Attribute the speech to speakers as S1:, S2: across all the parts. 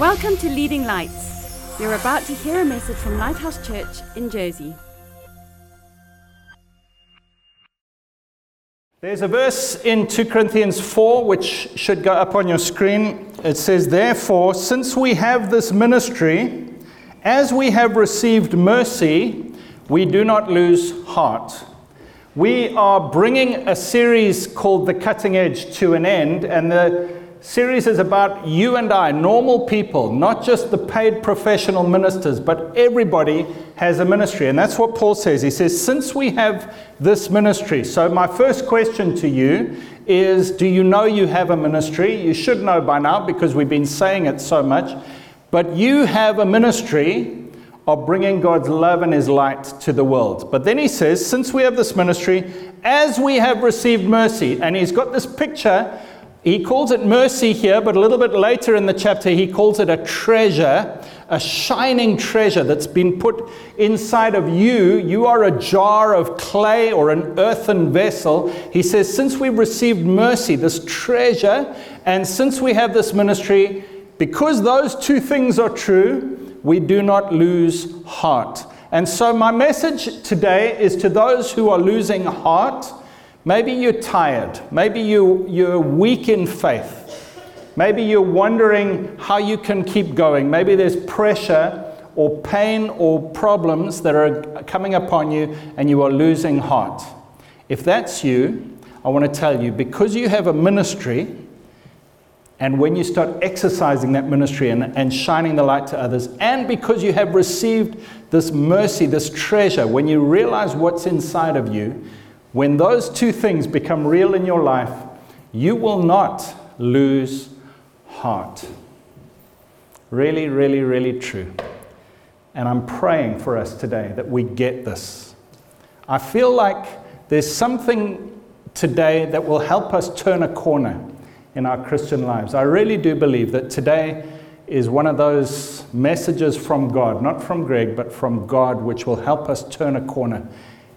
S1: Welcome to Leading Lights. You're about to hear a message from Lighthouse Church in Jersey.
S2: There's a verse in 2 Corinthians 4 which should go up on your screen. It says, Therefore, since we have this ministry, as we have received mercy, we do not lose heart. We are bringing a series called The Cutting Edge to an end, and the series is about you and I, normal people, not just the paid professional ministers, but everybody has a ministry. And that's what Paul says. He says, Since we have this ministry, so my first question to you is Do you know you have a ministry? You should know by now because we've been saying it so much. But you have a ministry of bringing God's love and His light to the world. But then he says, Since we have this ministry, as we have received mercy, and he's got this picture he calls it mercy here, but a little bit later in the chapter, he calls it a treasure, a shining treasure that's been put inside of you. You are a jar of clay or an earthen vessel. He says, Since we've received mercy, this treasure, and since we have this ministry, because those two things are true, we do not lose heart. And so, my message today is to those who are losing heart Maybe you're tired. Maybe you, you're weak in faith. Maybe you're wondering how you can keep going. Maybe there's pressure or pain or problems that are coming upon you and you are losing heart. If that's you, I want to tell you because you have a ministry, and when you start exercising that ministry and, and shining the light to others, and because you have received this mercy, this treasure, when you realize what's inside of you, when those two things become real in your life, you will not lose heart. Really, really, really true. And I'm praying for us today that we get this. I feel like there's something today that will help us turn a corner in our Christian lives. I really do believe that today is one of those messages from God, not from Greg, but from God, which will help us turn a corner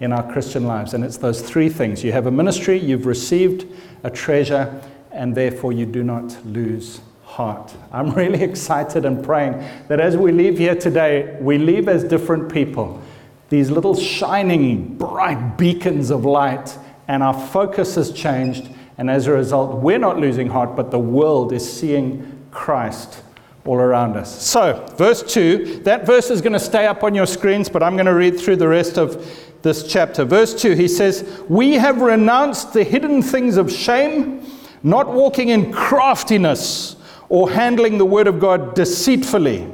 S2: in our Christian lives. And it's those three things you have a ministry, you've received a treasure, and therefore you do not lose heart. I'm really excited and praying that as we leave here today, we leave as different people, these little shining, bright beacons of light, and our focus has changed. And as a result, we're not losing heart, but the world is seeing Christ all around us. So, verse 2, that verse is going to stay up on your screens, but I'm going to read through the rest of this chapter. Verse 2, he says, We have renounced the hidden things of shame, not walking in craftiness or handling the word of God deceitfully,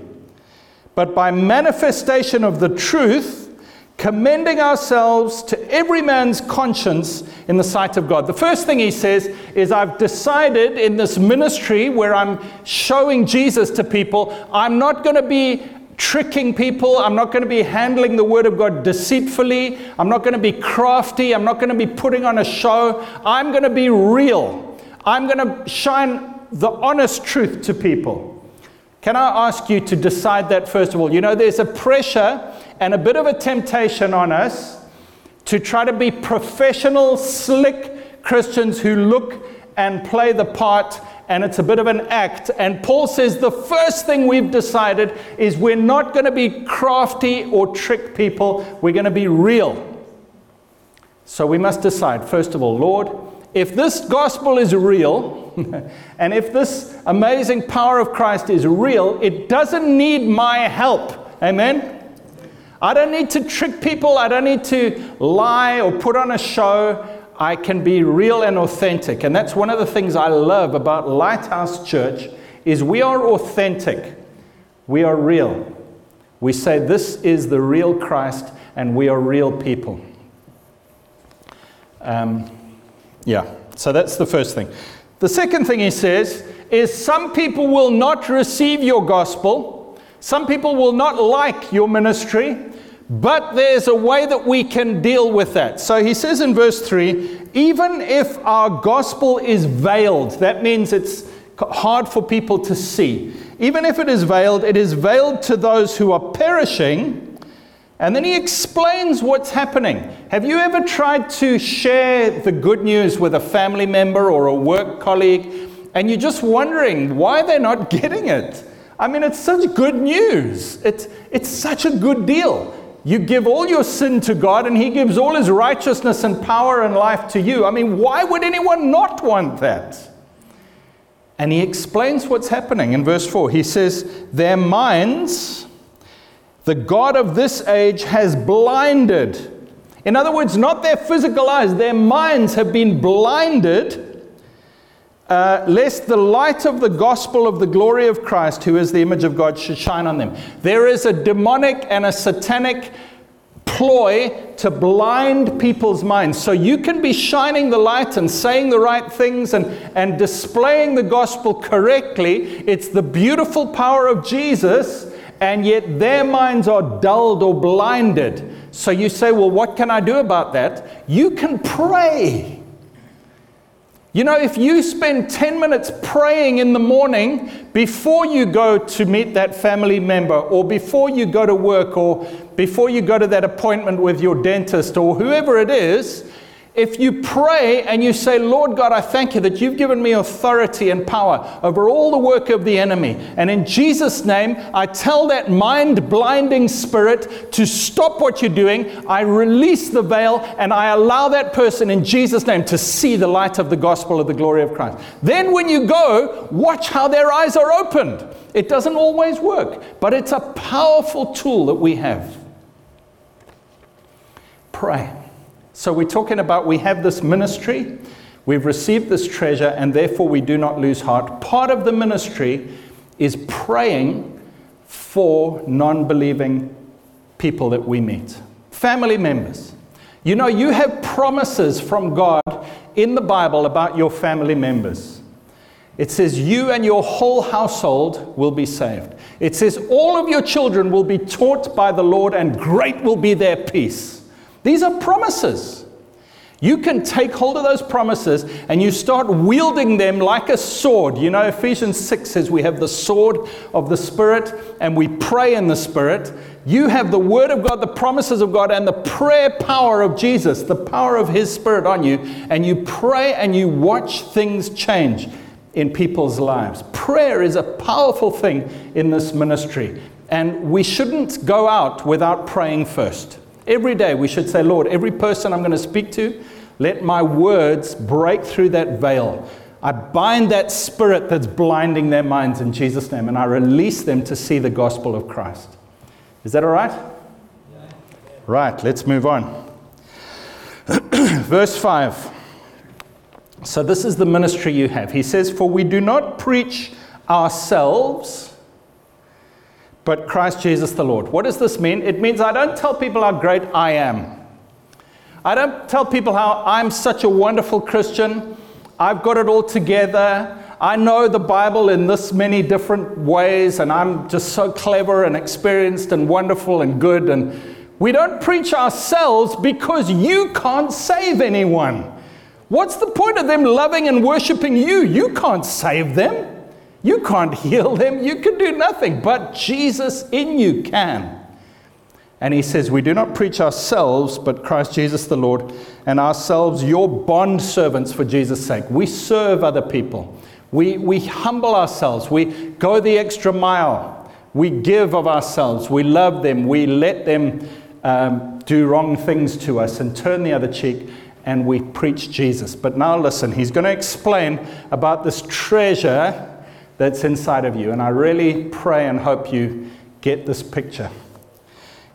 S2: but by manifestation of the truth, commending ourselves to every man's conscience in the sight of God. The first thing he says is, I've decided in this ministry where I'm showing Jesus to people, I'm not going to be tricking people. I'm not going to be handling the Word of God deceitfully. I'm not going to be crafty. I'm not going to be putting on a show. I'm going to be real. I'm going to shine the honest truth to people. Can I ask you to decide that first of all? You know, there's a pressure and a bit of a temptation on us to try to be professional, slick Christians who look and play the part and it's a bit of an act. And Paul says the first thing we've decided is we're not going to be crafty or trick people, we're going to be real. So we must decide, first of all, Lord, if this gospel is real, and if this amazing power of Christ is real, it doesn't need my help. Amen? I don't need to trick people. I don't need to lie or put on a show. I can be real and authentic. And that's one of the things I love about Lighthouse Church is we are authentic. We are real. We say this is the real Christ and we are real people. Um, yeah, so that's the first thing. The second thing he says is some people will not receive your gospel. Some people will not like your ministry. But there's a way that we can deal with that. So he says in verse 3 even if our gospel is veiled, that means it's hard for people to see. Even if it is veiled, it is veiled to those who are perishing. And then he explains what's happening. Have you ever tried to share the good news with a family member or a work colleague, and you're just wondering why they're not getting it? I mean, it's such good news. It's, it's such a good deal. You give all your sin to God, and He gives all His righteousness and power and life to you. I mean, why would anyone not want that? And He explains what's happening in verse 4. He says, Their minds, the God of this age has blinded. In other words, not their physical eyes, their minds have been blinded uh, lest the light of the gospel of the glory of Christ, who is the image of God, should shine on them. There is a demonic and a satanic ploy to blind people's minds. So you can be shining the light and saying the right things and, and displaying the gospel correctly. It's the beautiful power of Jesus, and yet their minds are dulled or blinded. So you say, Well, what can I do about that? You can pray. You know, if you spend 10 minutes praying in the morning before you go to meet that family member, or before you go to work, or before you go to that appointment with your dentist, or whoever it is, if you pray and you say, Lord God, I thank you that you've given me authority and power over all the work of the enemy. And in Jesus' name, I tell that mind blinding spirit to stop what you're doing. I release the veil and I allow that person in Jesus' name to see the light of the gospel of the glory of Christ. Then when you go, watch how their eyes are opened. It doesn't always work, but it's a powerful tool that we have. Pray. So we're talking about we have this ministry, we've received this treasure, and therefore we do not lose heart. Part of the ministry is praying for non believing people that we meet, family members. You know, you have promises from God in the Bible about your family members. It says, You and your whole household will be saved. It says, All of your children will be taught by the Lord, and great will be their peace. These are promises. You can take hold of those promises and you start wielding them like a sword. You know, Ephesians 6 says we have the sword of the Spirit and we pray in the Spirit. You have the Word of God, the promises of God, and the prayer power of Jesus, the power of His Spirit on you. And you pray and you watch things change in people's lives. Prayer is a powerful thing in this ministry. And we shouldn't go out without praying first. Every day we should say, Lord, every person I'm going to speak to, let my words break through that veil. I bind that spirit that's blinding their minds in Jesus' name, and I release them to see the gospel of Christ. Is that all right? Yeah. Right, let's move on. Verse 5. So, this is the ministry you have. He says, For we do not preach ourselves but Christ Jesus the Lord. What does this mean? It means I don't tell people how great I am. I don't tell people how I'm such a wonderful Christian. I've got it all together. I know the Bible in this many different ways, and I'm just so clever and experienced and wonderful and good. And we don't preach ourselves because you can't save anyone. What's the point of them loving and worshiping you? You can't save them. You can't heal them. You can do nothing, but Jesus in you can. And he says, We do not preach ourselves, but Christ Jesus the Lord, and ourselves your bond servants for Jesus' sake. We serve other people. We, we humble ourselves. We go the extra mile. We give of ourselves. We love them. We let them um, do wrong things to us and turn the other cheek, and we preach Jesus. But now listen, he's going to explain about this treasure that's inside of you. And I really pray and hope you get this picture.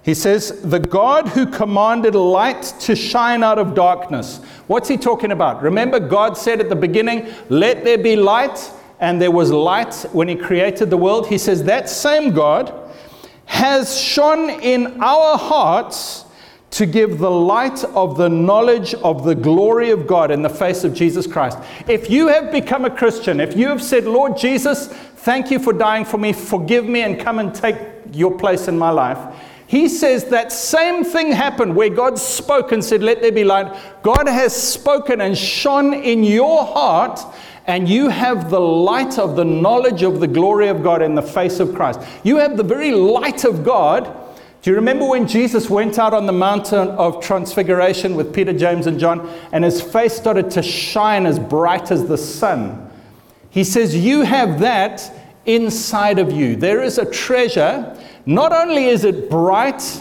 S2: He says, The God who commanded light to shine out of darkness. What's he talking about? Remember, God said at the beginning, Let there be light, and there was light when he created the world. He says, That same God has shone in our hearts to give the light of the knowledge of the glory of God in the face of Jesus Christ. If you have become a Christian, if you have said, Lord Jesus, thank you for dying for me, forgive me, and come and take your place in my life. He says that same thing happened where God spoke and said, Let there be light. God has spoken and shone in your heart, and you have the light of the knowledge of the glory of God in the face of Christ. You have the very light of God do you remember when Jesus went out on the mountain of transfiguration with Peter, James, and John, and his face started to shine as bright as the sun? He says, You have that inside of you. There is a treasure. Not only is it bright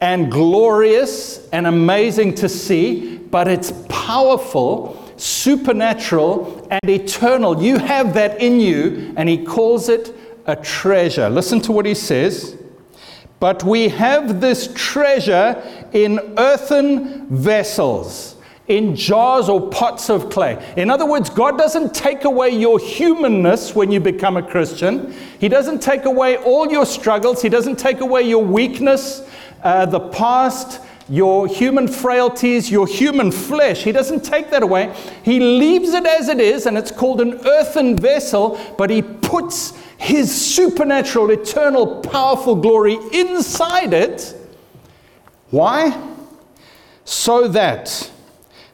S2: and glorious and amazing to see, but it's powerful, supernatural, and eternal. You have that in you, and he calls it a treasure. Listen to what he says. But we have this treasure in earthen vessels, in jars or pots of clay. In other words, God doesn't take away your humanness when you become a Christian. He doesn't take away all your struggles. He doesn't take away your weakness, uh, the past, your human frailties, your human flesh. He doesn't take that away. He leaves it as it is, and it's called an earthen vessel, but He puts his supernatural, eternal, powerful glory inside it. Why? So that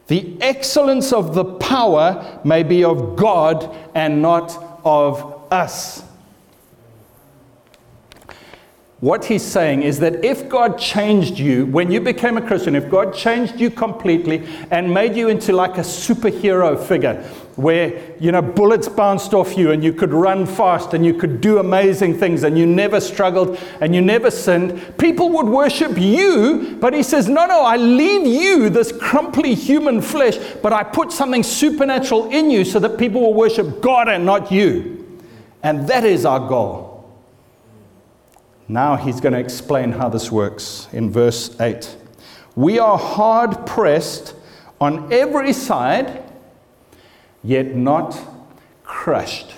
S2: the excellence of the power may be of God and not of us. What he's saying is that if God changed you when you became a Christian, if God changed you completely and made you into like a superhero figure, where you know bullets bounced off you and you could run fast and you could do amazing things and you never struggled and you never sinned people would worship you but he says no no i leave you this crumply human flesh but i put something supernatural in you so that people will worship god and not you. And that is our goal now he's going to explain how this works in verse 8 we are hard pressed on every side yet not crushed.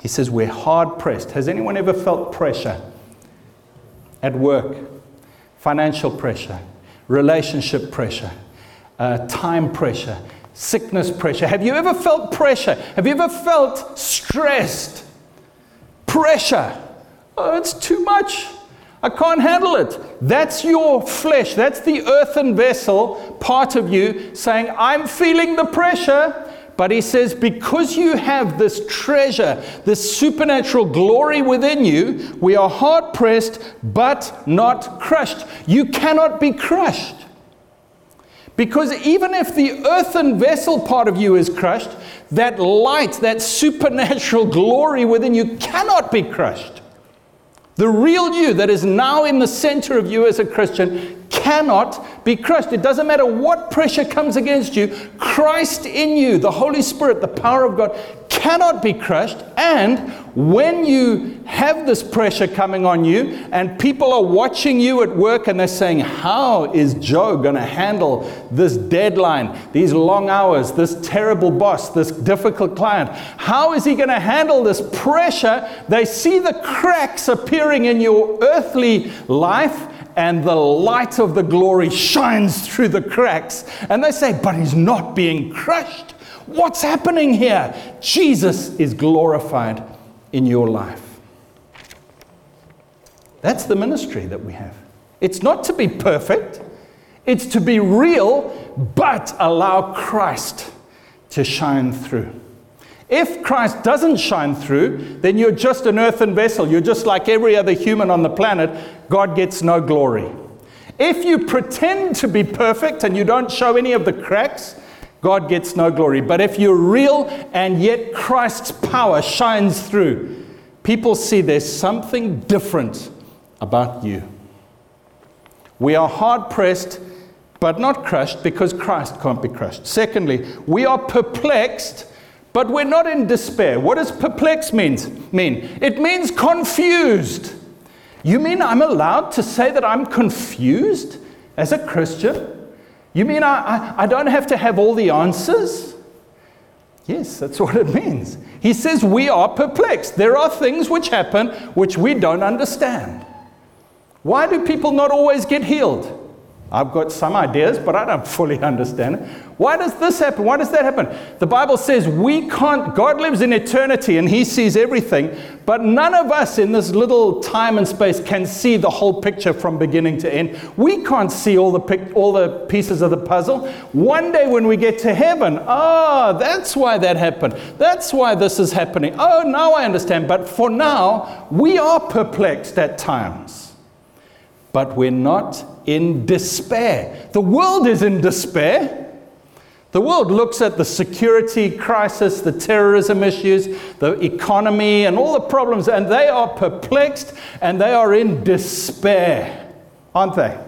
S2: He says, We're hard pressed. Has anyone ever felt pressure at work? Financial pressure, relationship pressure, uh, time pressure, sickness pressure. Have you ever felt pressure? Have you ever felt stressed? Pressure. Oh, it's too much. I can't handle it. That's your flesh. That's the earthen vessel part of you saying, I'm feeling the pressure. But he says, because you have this treasure, this supernatural glory within you, we are hard pressed, but not crushed. You cannot be crushed. Because even if the earthen vessel part of you is crushed, that light, that supernatural glory within you cannot be crushed. The real you that is now in the center of you as a Christian cannot be crushed. It doesn't matter what pressure comes against you, Christ in you, the Holy Spirit, the power of God, cannot be crushed. And when you have this pressure coming on you and people are watching you at work and they're saying, How is Joe going to handle this deadline, these long hours, this terrible boss, this difficult client? How is he going to handle this pressure? They see the cracks appearing in your earthly life and the light of the glory shines through the cracks. And they say, But he's not being crushed. What's happening here? Jesus is glorified in your life. That's the ministry that we have. It's not to be perfect, it's to be real, but allow Christ to shine through. If Christ doesn't shine through, then you're just an earthen vessel. You're just like every other human on the planet. God gets no glory. If you pretend to be perfect and you don't show any of the cracks, God gets no glory. But if you're real and yet Christ's power shines through, people see there's something different about you. We are hard pressed, but not crushed because Christ can't be crushed. Secondly, we are perplexed, but we're not in despair. What does perplexed means, mean? It means confused. You mean I'm allowed to say that I'm confused as a Christian? You mean I, I, I don't have to have all the answers? Yes, that's what it means. He says we are perplexed. There are things which happen which we don't understand. Why do people not always get healed? I've got some ideas, but I don't fully understand. Why does this happen? Why does that happen? The Bible says we can't, God lives in eternity and He sees everything, but none of us in this little time and space can see the whole picture from beginning to end. We can't see all the, all the pieces of the puzzle. One day when we get to heaven, ah, oh, that's why that happened. That's why this is happening. Oh, now I understand. But for now, we are perplexed at times. But we're not in despair. The world is in despair. The world looks at the security crisis, the terrorism issues, the economy, and all the problems, and they are perplexed and they are in despair, aren't they?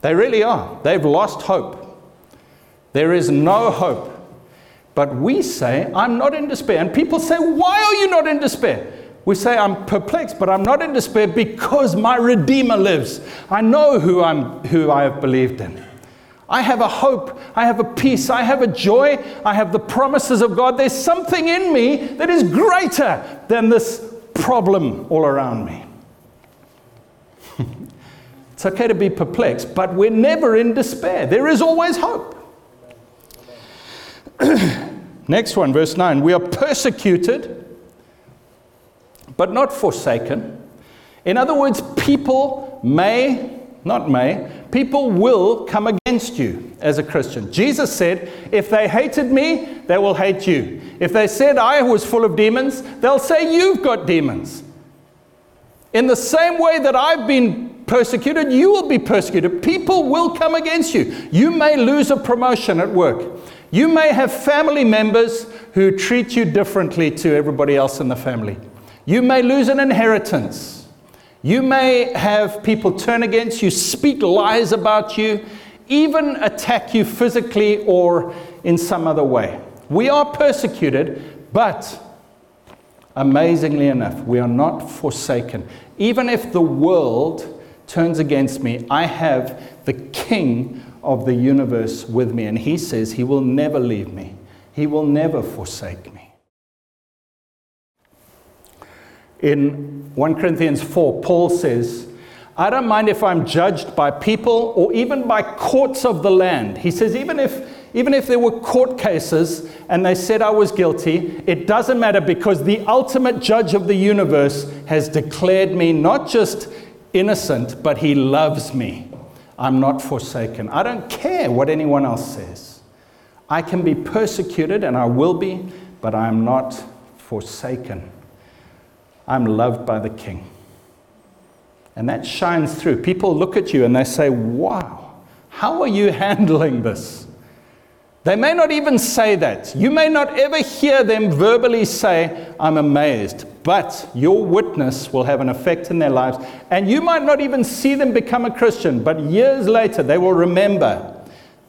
S2: They really are. They've lost hope. There is no hope. But we say, I'm not in despair. And people say, Why are you not in despair? We say, I'm perplexed, but I'm not in despair because my Redeemer lives. I know who, I'm, who I have believed in. I have a hope. I have a peace. I have a joy. I have the promises of God. There's something in me that is greater than this problem all around me. it's okay to be perplexed, but we're never in despair. There is always hope. Next one, verse 9. We are persecuted, but not forsaken. In other words, people may, not may, people will come against you as a Christian. Jesus said, If they hated me, they will hate you. If they said I was full of demons, they'll say you've got demons. In the same way that I've been persecuted, you will be persecuted. People will come against you. You may lose a promotion at work. You may have family members who treat you differently to everybody else in the family. You may lose an inheritance. You may have people turn against you, speak lies about you, even attack you physically or in some other way. We are persecuted, but amazingly enough, we are not forsaken. Even if the world turns against me, I have the King of the universe with me. And he says he will never leave me, he will never forsake me. In 1 Corinthians 4, Paul says, I don't mind if I'm judged by people or even by courts of the land. He says, even if, even if there were court cases and they said I was guilty, it doesn't matter because the ultimate judge of the universe has declared me not just innocent, but he loves me. I'm not forsaken. I don't care what anyone else says. I can be persecuted and I will be, but I am not forsaken. I'm loved by the King. And that shines through. People look at you and they say, Wow, how are you handling this? They may not even say that. You may not ever hear them verbally say, I'm amazed but your witness will have an effect in their lives. And you might not even see them become a Christian, but years later they will remember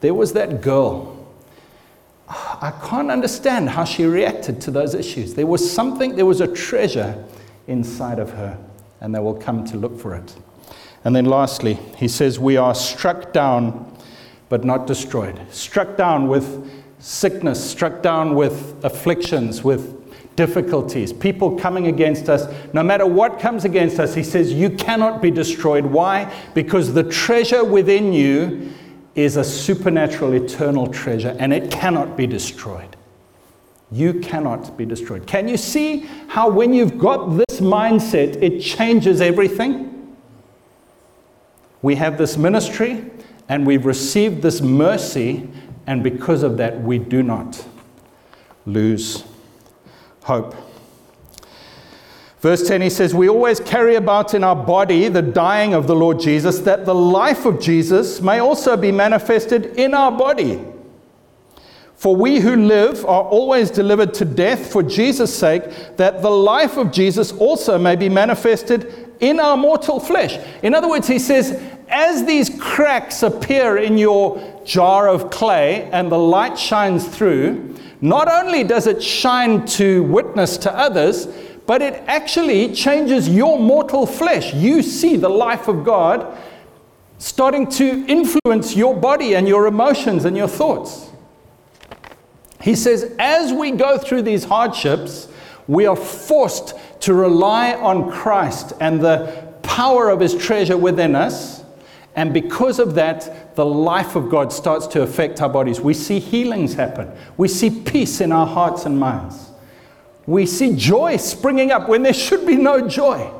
S2: there was that girl. Ah, I can't understand how she reacted to those issues. There was something, there was a treasure inside of her, and they will come to look for it. And then lastly, he says, We are struck down but not destroyed. Struck down with sickness, struck down with afflictions, with difficulties, people coming against us, no matter what comes against us, he says, You cannot be destroyed. Why? Because the treasure within you is a supernatural, eternal treasure, and it cannot be destroyed. You cannot be destroyed. Can you see how, when you've got this mindset, it changes everything? We have this ministry and we've received this mercy, and because of that, we do not lose hope. Verse 10, he says, We always carry about in our body the dying of the Lord Jesus, that the life of Jesus may also be manifested in our body. For we who live are always delivered to death for Jesus' sake, that the life of Jesus also may be manifested in our mortal flesh. In other words, he says, as these cracks appear in your jar of clay and the light shines through, not only does it shine to witness to others, but it actually changes your mortal flesh. You see the life of God starting to influence your body and your emotions and your thoughts. He says, as we go through these hardships, we are forced to rely on Christ and the power of his treasure within us. And because of that, the life of God starts to affect our bodies. We see healings happen. We see peace in our hearts and minds. We see joy springing up when there should be no joy.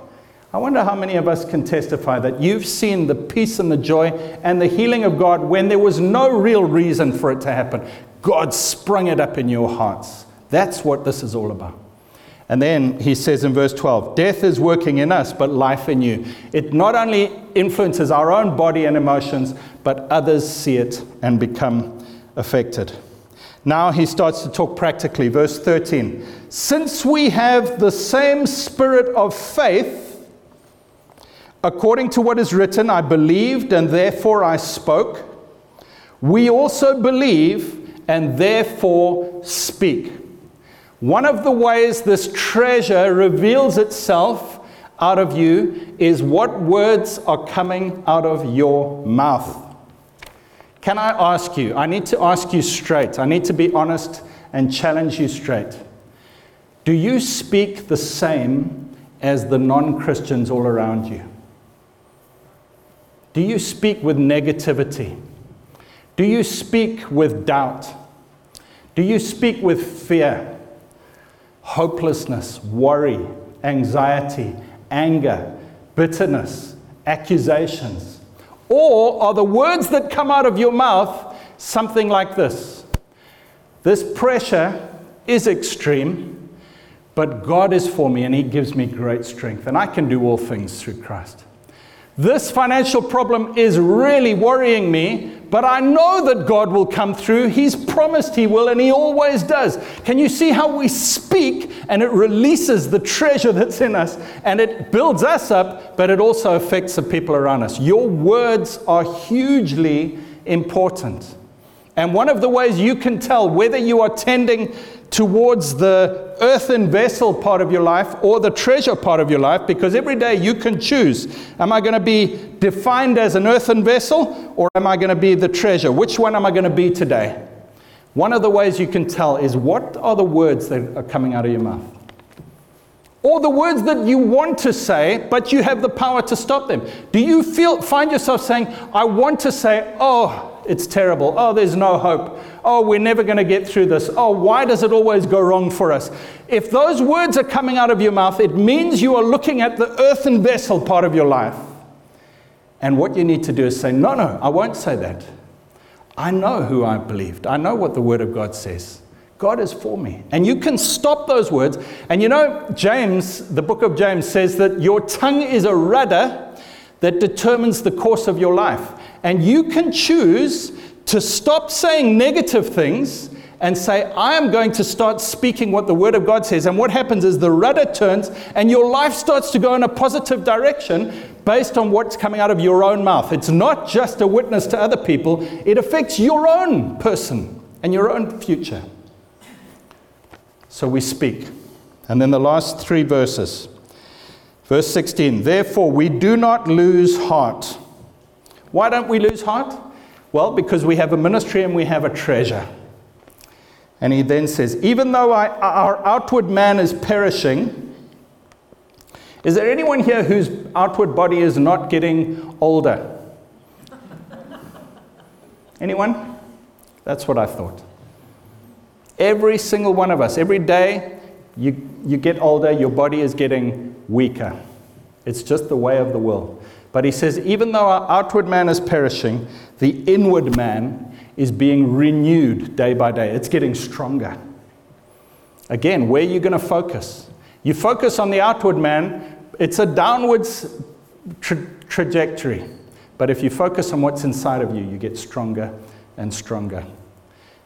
S2: I wonder how many of us can testify that you've seen the peace and the joy and the healing of God when there was no real reason for it to happen. God sprung it up in your hearts. That's what this is all about. And then he says in verse 12, Death is working in us, but life in you. It not only influences our own body and emotions, but others see it and become affected. Now he starts to talk practically. Verse 13. Since we have the same spirit of faith, according to what is written, I believed and therefore I spoke, we also believe and therefore speak. One of the ways this treasure reveals itself out of you is what words are coming out of your mouth. Can I ask you? I need to ask you straight. I need to be honest and challenge you straight. Do you speak the same as the non Christians all around you? Do you speak with negativity? Do you speak with doubt? Do you speak with fear, hopelessness, worry, anxiety, anger, bitterness, accusations? Or are the words that come out of your mouth something like this? This pressure is extreme, but God is for me and He gives me great strength, and I can do all things through Christ. This financial problem is really worrying me, but I know that God will come through. He's promised He will, and He always does. Can you see how we speak and it releases the treasure that's in us and it builds us up, but it also affects the people around us? Your words are hugely important. And one of the ways you can tell whether you are tending towards the earthen vessel part of your life or the treasure part of your life because every day you can choose am I going to be defined as an earthen vessel or am I going to be the treasure? Which one am I going to be today? One of the ways you can tell is what are the words that are coming out of your mouth? Or the words that you want to say, but you have the power to stop them. Do you feel find yourself saying, I want to say, oh, it's terrible. Oh, there's no hope. Oh, we're never going to get through this. Oh, why does it always go wrong for us? If those words are coming out of your mouth, it means you are looking at the earthen vessel part of your life. And what you need to do is say, No, no, I won't say that. I know who I believed. I know what the Word of God says. God is for me. And you can stop those words. And you know, James, the book of James says that your tongue is a rudder that determines the course of your life. And you can choose to stop saying negative things and say, I am going to start speaking what the Word of God says. And what happens is the rudder turns and your life starts to go in a positive direction based on what's coming out of your own mouth. It's not just a witness to other people, it affects your own person and your own future. So we speak. And then the last three verses. Verse 16, therefore we do not lose heart. Why don't we lose heart? Well, because we have a ministry and we have a treasure. And he then says, even though I, our outward man is perishing, is there anyone here whose outward body is not getting older? Anyone? That's what I thought. Every single one of us, every day you, you get older, your body is getting weaker. It's just the way of the world. But he says, even though our outward man is perishing, the inward man is being renewed day by day. It's getting stronger. Again, where are you going to focus? You focus on the outward man, it's a downwards tra- trajectory. But if you focus on what's inside of you, you get stronger and stronger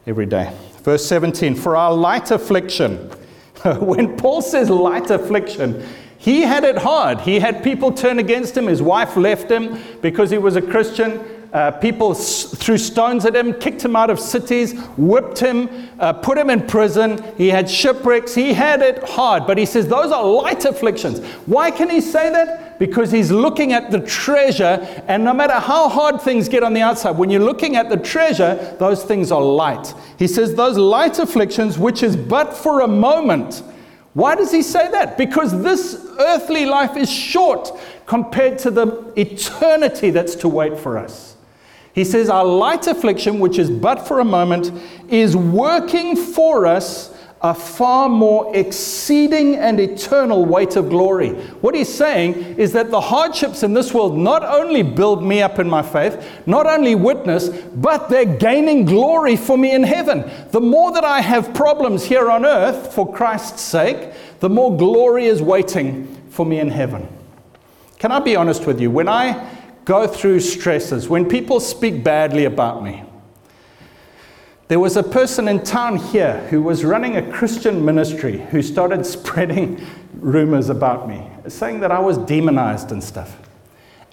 S2: every day. Verse 17 For our light affliction, when Paul says light affliction, he had it hard. He had people turn against him. His wife left him because he was a Christian. Uh, people s- threw stones at him, kicked him out of cities, whipped him, uh, put him in prison. He had shipwrecks. He had it hard. But he says those are light afflictions. Why can he say that? Because he's looking at the treasure, and no matter how hard things get on the outside, when you're looking at the treasure, those things are light. He says those light afflictions, which is but for a moment, why does he say that? Because this earthly life is short compared to the eternity that's to wait for us. He says, Our light affliction, which is but for a moment, is working for us a far more exceeding and eternal weight of glory. What he's saying is that the hardships in this world not only build me up in my faith, not only witness, but they're gaining glory for me in heaven. The more that I have problems here on earth for Christ's sake, the more glory is waiting for me in heaven. Can I be honest with you? When I go through stresses, when people speak badly about me, There was a person in town here who was running a Christian ministry who started spreading rumors about me, saying that I was demonized and stuff.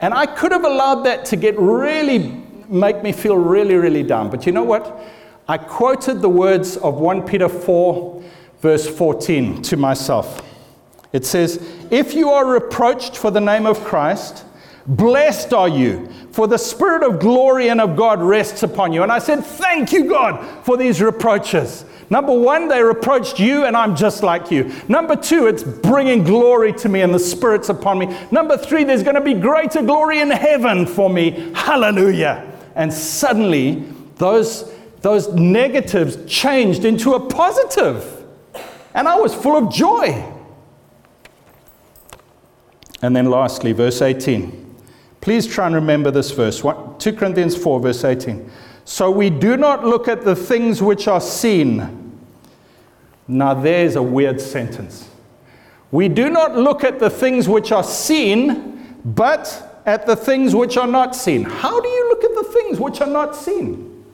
S2: And I could have allowed that to get really, make me feel really, really down. But you know what? I quoted the words of 1 Peter 4, verse 14 to myself. It says, If you are reproached for the name of Christ, blessed are you, for the Spirit of glory and of God rests upon you. And I said, Thank you, God, for these reproaches. Number one, they reproached you, and I'm just like you. Number two, it's bringing glory to me, and the Spirit's upon me. Number three, there's going to be greater glory in heaven for me. Hallelujah. And suddenly, those, those negatives changed into a positive, and I was full of joy. And then, lastly, verse 18. Please try and remember this verse 2 Corinthians 4, verse 18. So we do not look at the things which are seen. Now, there's a weird sentence. We do not look at the things which are seen, but at the things which are not seen. How do you look at the things which are not seen?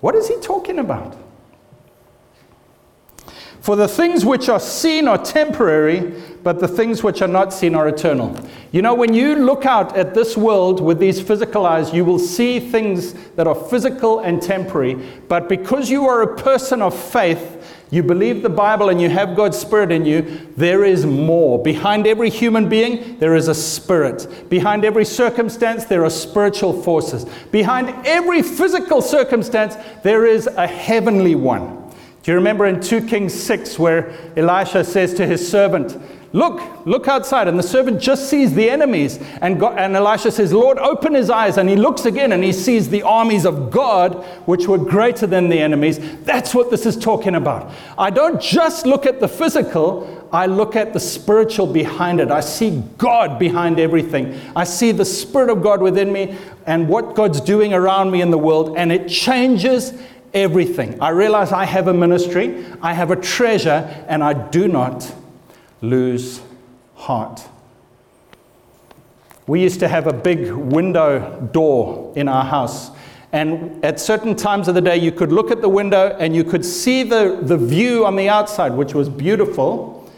S2: What is he talking about? For the things which are seen are temporary, but the things which are not seen are eternal. You know, when you look out at this world with these physical eyes, you will see things that are physical and temporary. But because you are a person of faith, you believe the Bible and you have God's Spirit in you, there is more. Behind every human being, there is a spirit. Behind every circumstance, there are spiritual forces. Behind every physical circumstance, there is a heavenly one. Do you remember in 2 Kings 6 where Elisha says to his servant, Look, look outside. And the servant just sees the enemies. And, God, and Elisha says, Lord, open his eyes. And he looks again and he sees the armies of God, which were greater than the enemies. That's what this is talking about. I don't just look at the physical, I look at the spiritual behind it. I see God behind everything. I see the Spirit of God within me and what God's doing around me in the world. And it changes everything. I realize I have a ministry, I have a treasure, and I do not lose heart. We used to have a big window door in our house. And at certain times of the day, you could look at the window and you could see the, the view on the outside, which was beautiful.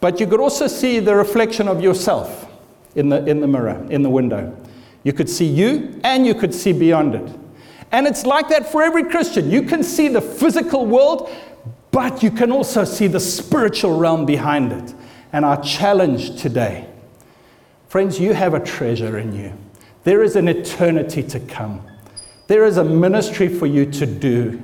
S2: But you could also see the reflection of yourself in the, in the mirror, in the window. You could see you and you could see beyond it. And it's like that for every Christian. You can see the physical world, but you can also see the spiritual realm behind it. And our challenge today, friends, you have a treasure in you. There is an eternity to come, there is a ministry for you to do.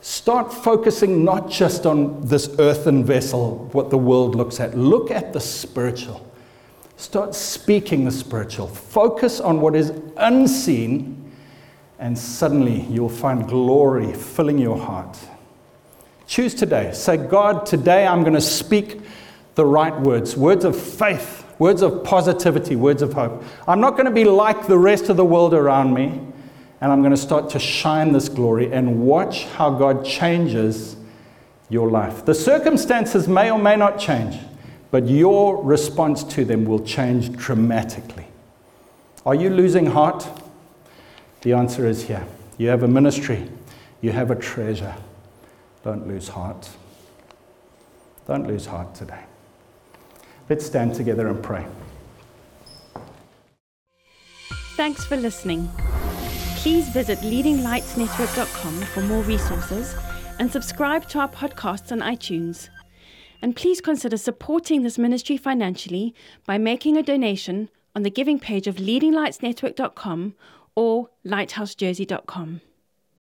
S2: Start focusing not just on this earthen vessel, what the world looks at. Look at the spiritual. Start speaking the spiritual. Focus on what is unseen, and suddenly you'll find glory filling your heart. Choose today. Say, God, today I'm going to speak the right words words of faith, words of positivity, words of hope. I'm not going to be like the rest of the world around me, and I'm going to start to shine this glory and watch how God changes your life. The circumstances may or may not change, but your response to them will change dramatically. Are you losing heart? The answer is here. You have a ministry, you have a treasure. Don't lose heart. Don't lose heart today. Let's stand together and pray.
S1: Thanks for listening. Please visit leadinglightsnetwork.com for more resources and subscribe to our podcasts on iTunes. And please consider supporting this ministry financially by making a donation on the giving page of leadinglightsnetwork.com or lighthousejersey.com.